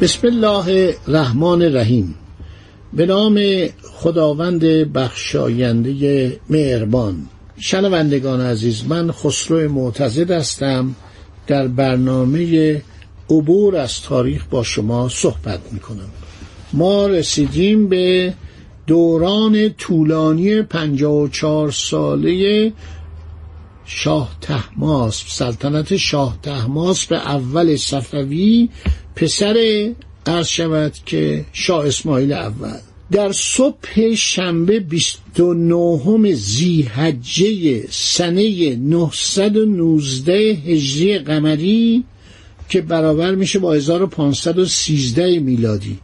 بسم الله الرحمن الرحیم. به نام خداوند بخشاینده مهربان. شنوندگان عزیز من خسرو معتزد هستم. در برنامه عبور از تاریخ با شما صحبت می کنم ما رسیدیم به دوران طولانی پنجاه و چهار ساله شاه تحماس سلطنت شاه تحماس به اول صفوی پسر عرض شود که شاه اسماعیل اول. در صبح شنبه 29 زیحجه سنه 919 هجری قمری که برابر میشه با 1513 میلادی.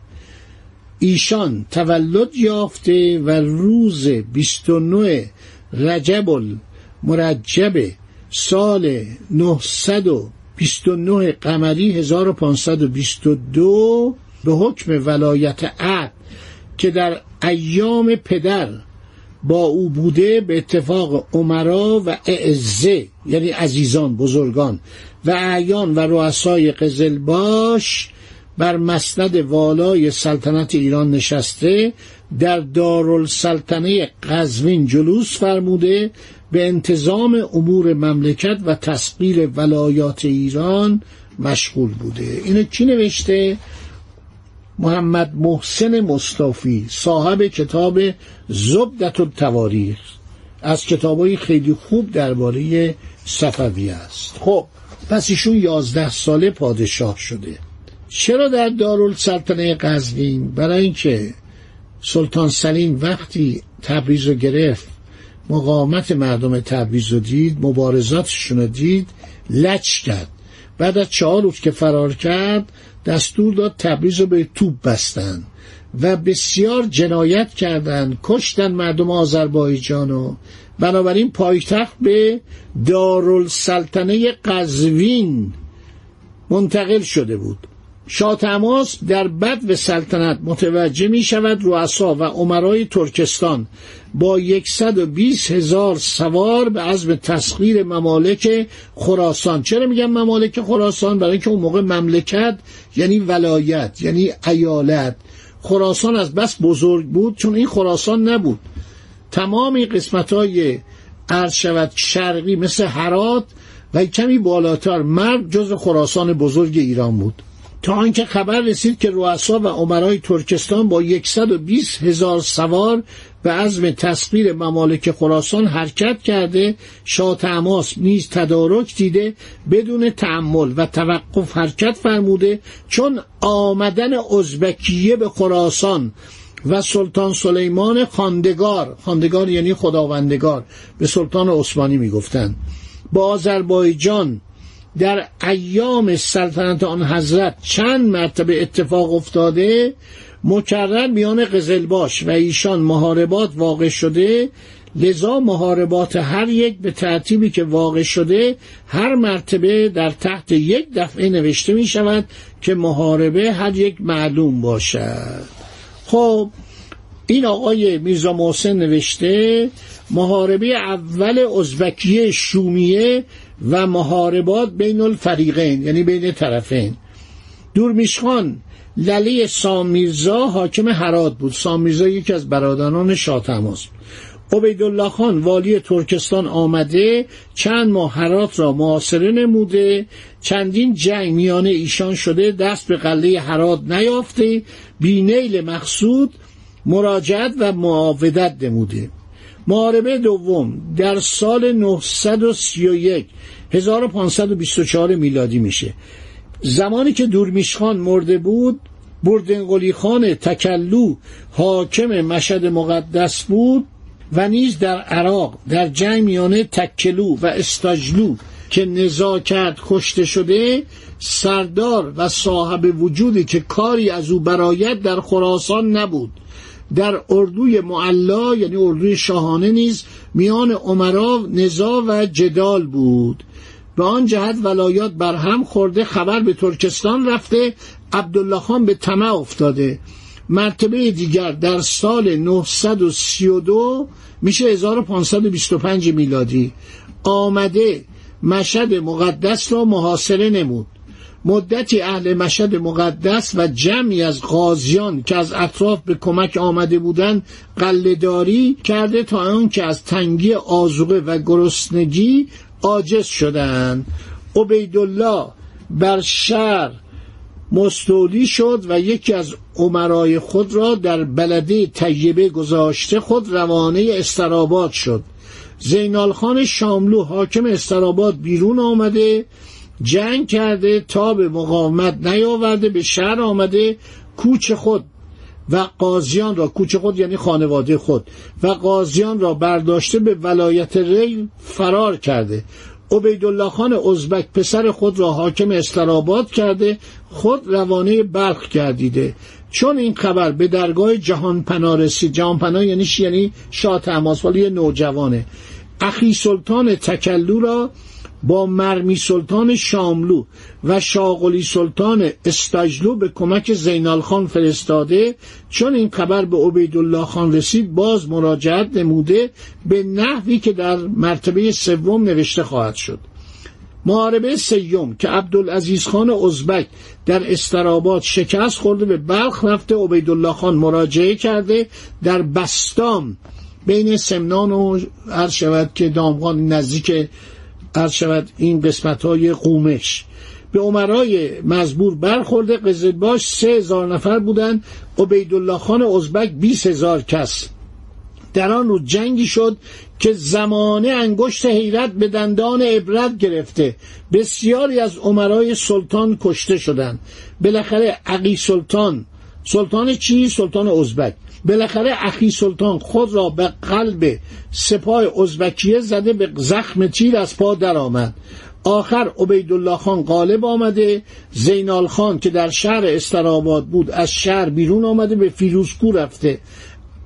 ایشان تولد یافته و روز 29 رجب المرجب سال 929 قمری 1522 به حکم ولایت عقد که در ایام پدر با او بوده به اتفاق عمرا و اعزه یعنی عزیزان بزرگان و اعیان و رؤسای قزلباش بر مسند والای سلطنت ایران نشسته در دارالسلطنه قزوین جلوس فرموده به انتظام امور مملکت و تسقیل ولایات ایران مشغول بوده. اینو کی نوشته؟ محمد محسن مصطفی صاحب کتاب زبدت التواریخ از کتابای خیلی خوب درباره صفوی است. خب پس ایشون یازده ساله پادشاه شده. چرا در دارالسلطنه قزوین؟ برای اینکه سلطان سلیم وقتی تبریز رو گرفت مقاومت مردم تبریز رو دید مبارزاتشون رو دید لچ کرد. بعد از چهار روز که فرار کرد دستور داد تبریز رو به توپ بستن و بسیار جنایت کردند کشتن مردم آذربایجان و بنابراین پایتخت به دارالسلطنه قزوین منتقل شده بود. شاه تماس در بد و سلطنت متوجه می شود رؤسا و عمرای ترکستان با یکصد و بیس هزار سوار به عزم تسخیر ممالک خراسان. چرا میگم ممالک خراسان؟ برای اینکه اون موقع مملکت یعنی ولایت یعنی ایالت. خراسان از بس بزرگ بود چون این خراسان نبود. تمام این قسمت های عرض شود شرقی مثل هرات و کمی بالاتر مرد جز خراسان بزرگ ایران بود. تا آنکه خبر رسید که رؤسا و عمرای ترکستان با 120 هزار سوار به عزم تسخیر ممالک خراسان حرکت کرده شاه تماس نیز تدارک دیده بدون تعمل و توقف حرکت فرموده چون آمدن ازبکیه به خراسان و سلطان سلیمان خاندگار خاندگار یعنی خداوندگار به سلطان عثمانی می‌گفتند. با آذربایجان در ایام سلطنت آن حضرت چند مرتبه اتفاق افتاده؟ مکرر میان قزلباش و ایشان محاربات واقع شده لذا محاربات هر یک به ترتیبی که واقع شده هر مرتبه در تحت یک دفعه نوشته می شود که محاربه هر یک معلوم باشد. خب این آقای میرزا محسن نوشته محاربه اول ازبکیه شومیه و محاربات بین الفریقین یعنی بین طرفین. دورمیشخان للی سامیرزا حاکم هرات بود. سامیرزا یکی از برادران شاه تماس عبیدالله خان والی ترکستان آمده چند ماه هرات را معاصره نموده چندین جنگ میان ایشان شده دست به قله هرات نیافته بینیل مقصود مراجعت و معاودت نموده. محاربه دوم در سال 931 1524 میلادی میشه. زمانی که دورمیشخان مرده بود بردنقلی خان تکلو حاکم مشهد مقدس بود و نیز در عراق در جنگ میانه تکلو و استاجلو که نزا کرد کشته شده سردار و صاحب وجودی که کاری از او برایت در خراسان نبود. در اردوی معلا یعنی اردوی شاهانه نیز میان عمرا نزا و جدال بود. به آن جهت ولایات بر هم خورده خبر به ترکستان رفته عبدالله خان به طمع افتاده. مرتبه دیگر در سال 932 میشه 1525 میلادی. آمده مشهد مقدس را محاصره نمود. مدتی اهل مشهد مقدس و جمعی از غازیان که از اطراف به کمک آمده بودند قلهداری کرده تا آنکه از تنگی آزوقه و گرسنگی عاجز شدند. عبیدالله بر شهر مستولی شد و یکی از عمرای خود را در بلده طیبه گذاشته خود روانه استراباد شد. زینال خان شاملو حاکم استراباد بیرون آمده جنگ کرده تا به مقاومت نیاورده به شهر آمده کوچ خود. و قاضیان را کوچ خود یعنی خانواده خود. و قاضیان را برداشته به ولایت ری فرار کرده. عبیدالله خان ازبک پسر خود را حاکم استراباد کرده خود روانه بلخ کردیده چون این خبر به درگاه جهان پنا رسید جهان پنا یعنی یعنی شاه تماسوالی نوجوانه. اخی سلطان تکلو را با مرمی سلطان شاملو و شاغلی سلطان استاجلو به کمک زینال خان فرستاده چون این خبر به عبیدالله خان رسید باز مراجعت نموده به نحوی که در مرتبه سوم نوشته خواهد شد. محاربه سیوم که عبدالعزیز خان ازبک در استراباد شکست خورده به بلخ رفته عبیدالله خان مراجعه کرده. در بستام بین سمنان و عرض شود که دامغان نزدیک عرض شود این قسمت های قومش. به عمرای مزبور برخورده قزلباش سه هزار نفر بودند. عبیدالله خان ازبک بیس هزار کس. در آن رو جنگی شد که زمانه انگشت حیرت به دندان عبرت گرفته. بسیاری از عمرای سلطان کشته شدند. بالاخره عقی سلطان. سلطان چی؟ سلطان ازبک. بالاخره اخی سلطان خود را به قلب سپاه ازبکیه زده به زخم تیر از پا درآمد. آخر عبیدالله خان غالب آمده زینال خان که در شهر استراباد بود از شهر بیرون آمده به فیروزکو رفته.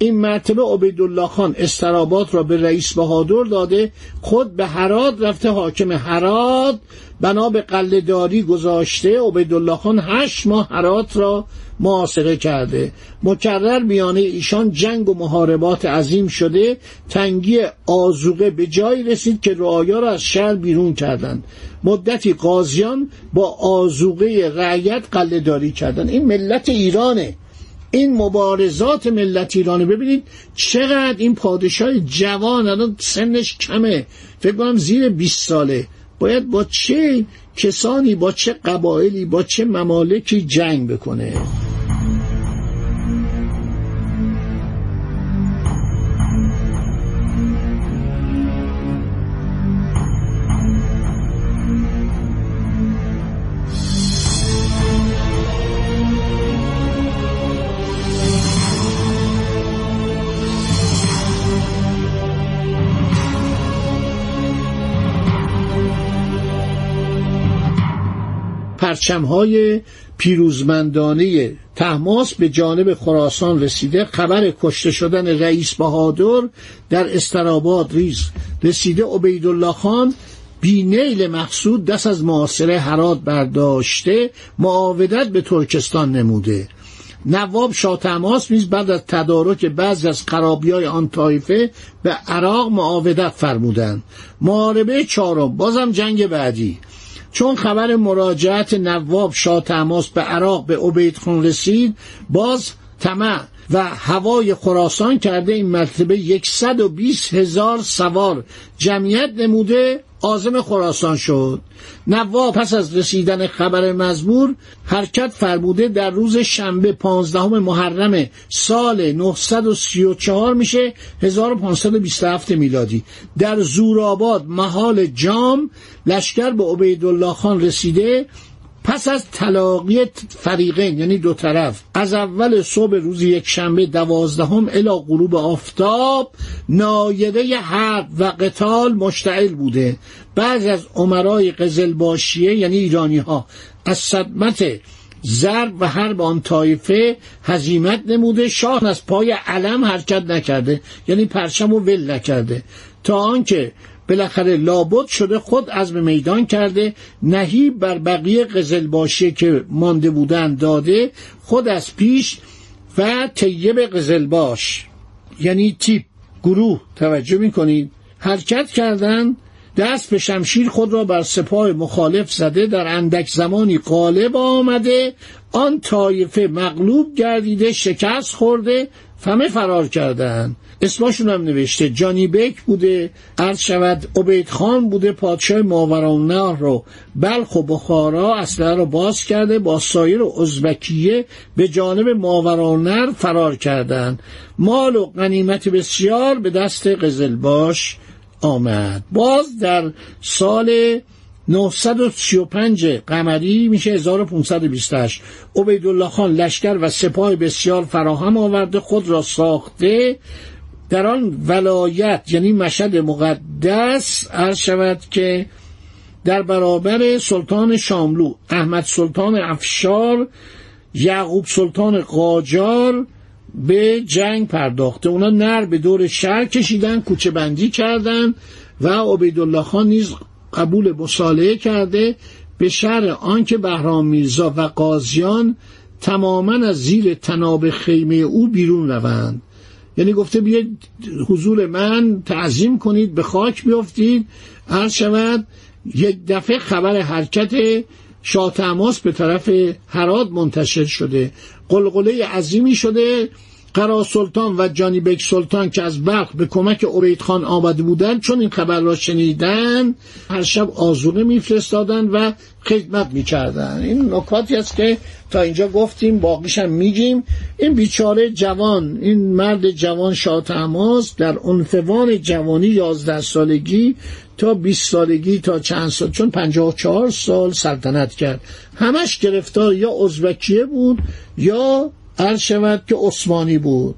این مرتبه عبیدالله خان استراباد را به رئیس بهادر داده خود به هراد رفته حاکم هراد بنا به قلداری گذاشته عبیدالله خان هشت ماه هرات را محاصره کرده. مکرر میانه ایشان جنگ و محاربات عظیم شده تنگی آزوقه به جایی رسید که رعایا را از شهر بیرون کردند. مدتی قاضیان با آزوقه رعیت قلداری کردند. این ملت ایرانه. این مبارزات ملت ایرانه ببینید چقدر این پادشاه جوان الان سنش کمه. فکر کنم زیر 20 ساله. باید با چه کسانی با چه قبایلی با چه ممالکی جنگ بکنه؟ پرچمهای پیروزمندانه تحماس به جانب خراسان رسیده خبر کشته شدن رئیس بهادر در استراباد ریز. رسیده عبیدالله خان بی نیل مقصود دست از معاصره حرات برداشته معاودت به ترکستان نموده. نواب شاه تماس نیز بعد از تدارک بعضی از خرابی های آن طایفه به عراق معاودت فرمودند. معاربه چهارم بازم جنگ بعدی. چون خبر مراجعت نواب شاه تماس به عراق به عبید خون رسید باز طمع و هوای خراسان کرده این مرتبه یکصد و بیست هزار سوار. جمعیت نموده آزم خراسان شد. نواب پس از رسیدن خبر مزبور حرکت فرموده در روز شنبه پانزدهم محرم سال 934 میشه 1527 میلادی. در زورآباد محال جام لشکر به عبیدالله خان رسیده. پس از تلاقی فریقین یعنی دو طرف از اول صبح روز یک شنبه دوازدهم الی غروب آفتاب نایده حرب و قتال مشتعل بوده. بعض از عمرای قزلباشیه یعنی ایرانی ها از صدمت ضرب و حرب آن طایفه هزیمت نموده. شاه از پای علم حرکت نکرده یعنی پرچم و ول نکرده. تا آنکه بالاخره لابد شده خود به میدان کرده نهی بر بقیه قزلباشی که مانده بودن داده خود از پیش و طیب قزلباش. یعنی تیپ گروه توجه می‌کنید؟ حرکت کردن دست به شمشیر خود را بر سپاه مخالف زده در اندک زمانی غالب آمده آن طایفه مغلوب گردیده شکست خورده فمه فرار کردند اسمشون هم نوشته جانی بیک بوده عرض شود عبید خان بوده پادشاه ماوران رو بلخ و بخارا اصلا رو باز کرده با سایر ازبکیه به جانب ماورانر فرار کردند مال و غنیمت بسیار به دست قزلباش آمد. باز در سال 935 قمری میشه 1528 عبیدالله خان لشکر و سپاه بسیار فراهم آورده خود را ساخته. در آن ولایت یعنی مشهد مقدس عرض شود که در برابر سلطان شاملو احمد سلطان افشار یعقوب سلطان قاجار به جنگ پرداخته. اونا نر به دور شهر کشیدن کوچه بندی کردن و عبیدالله خان نیز قبول مصالحه کرده به شهر آنکه بهرام میرزا و قاضیان تماما از زیر تناب خیمه او بیرون روند. یعنی گفته بیاید حضور من تعظیم کنید به خاک بیفتید. عرض شود یک دفعه خبر حرکت شاه به طرف هرات منتشر شده. قلقله عظیمی شده. قرا سلطان و جانی بیک سلطان که از بلخ به کمک عبید خان آمده بودند چون این خبر را شنیدن هر شب آزوقه میفرستادن و خدمت می‌کردن این نکاتی است که تا اینجا گفتیم باقیش هم میگیم. این بیچاره جوان این مرد جوان شاه تماس در عنفوان جوانی یازده سالگی تا 20 سالگی تا چند سال چون 54 سال سلطنت کرد. همش گرفتار یا ازبکیه بود یا عرض شود که عثمانی بود.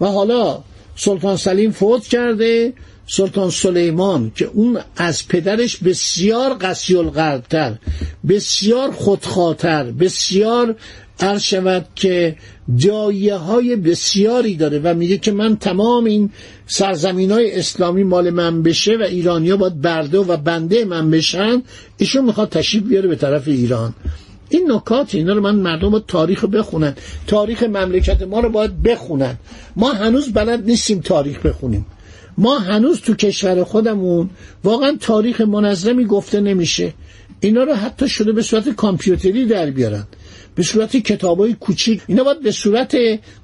و حالا سلطان سلیم فوت کرده سلطان سلیمان که اون از پدرش بسیار قسی القلبتر بسیار خودخاطر بسیار عرض شود که جایه های بسیاری داره و میگه که من تمام این سرزمین های اسلامی مال من بشه و ایرانیا باید برده و بنده من بشن ایشون می‌خواد تشریف بیاره به طرف ایران. این نکات اینا رو من مردم رو تاریخ بخونن. تاریخ مملکت ما رو باید بخونن. ما هنوز بلد نیستیم تاریخ بخونیم. ما هنوز تو کشور خودمون واقعا تاریخ منظمی گفته نمیشه. اینا رو حتی شده به صورت کامپیوتری در بیارن. به صورت کتاب های کوچیک. اینا باید به صورت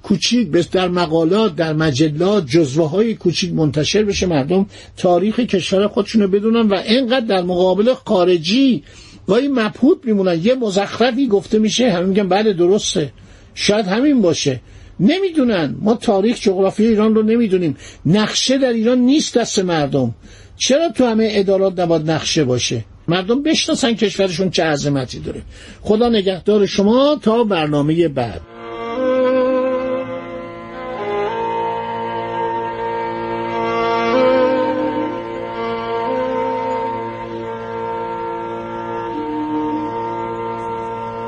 کوچیک در مقالات در مجلات جزوه های کوچیک منتشر بشه مردم. تاریخ کشور خودشونو بدونن و اینقدر در مقابل خارجی گاهی مبهوت میمونن. یه مزخرفی گفته میشه همین میگن بله درسته. شاید همین باشه. نمی‌دونن. ما تاریخ جغرافی ایران رو نمی‌دونیم. نقشه در ایران نیست دست مردم. چرا تو همه ادارات نباید نقشه باشه؟ مردم بشناسن کشورشون چه عظمتی داره. خدا نگهدار شما تا برنامه بعد.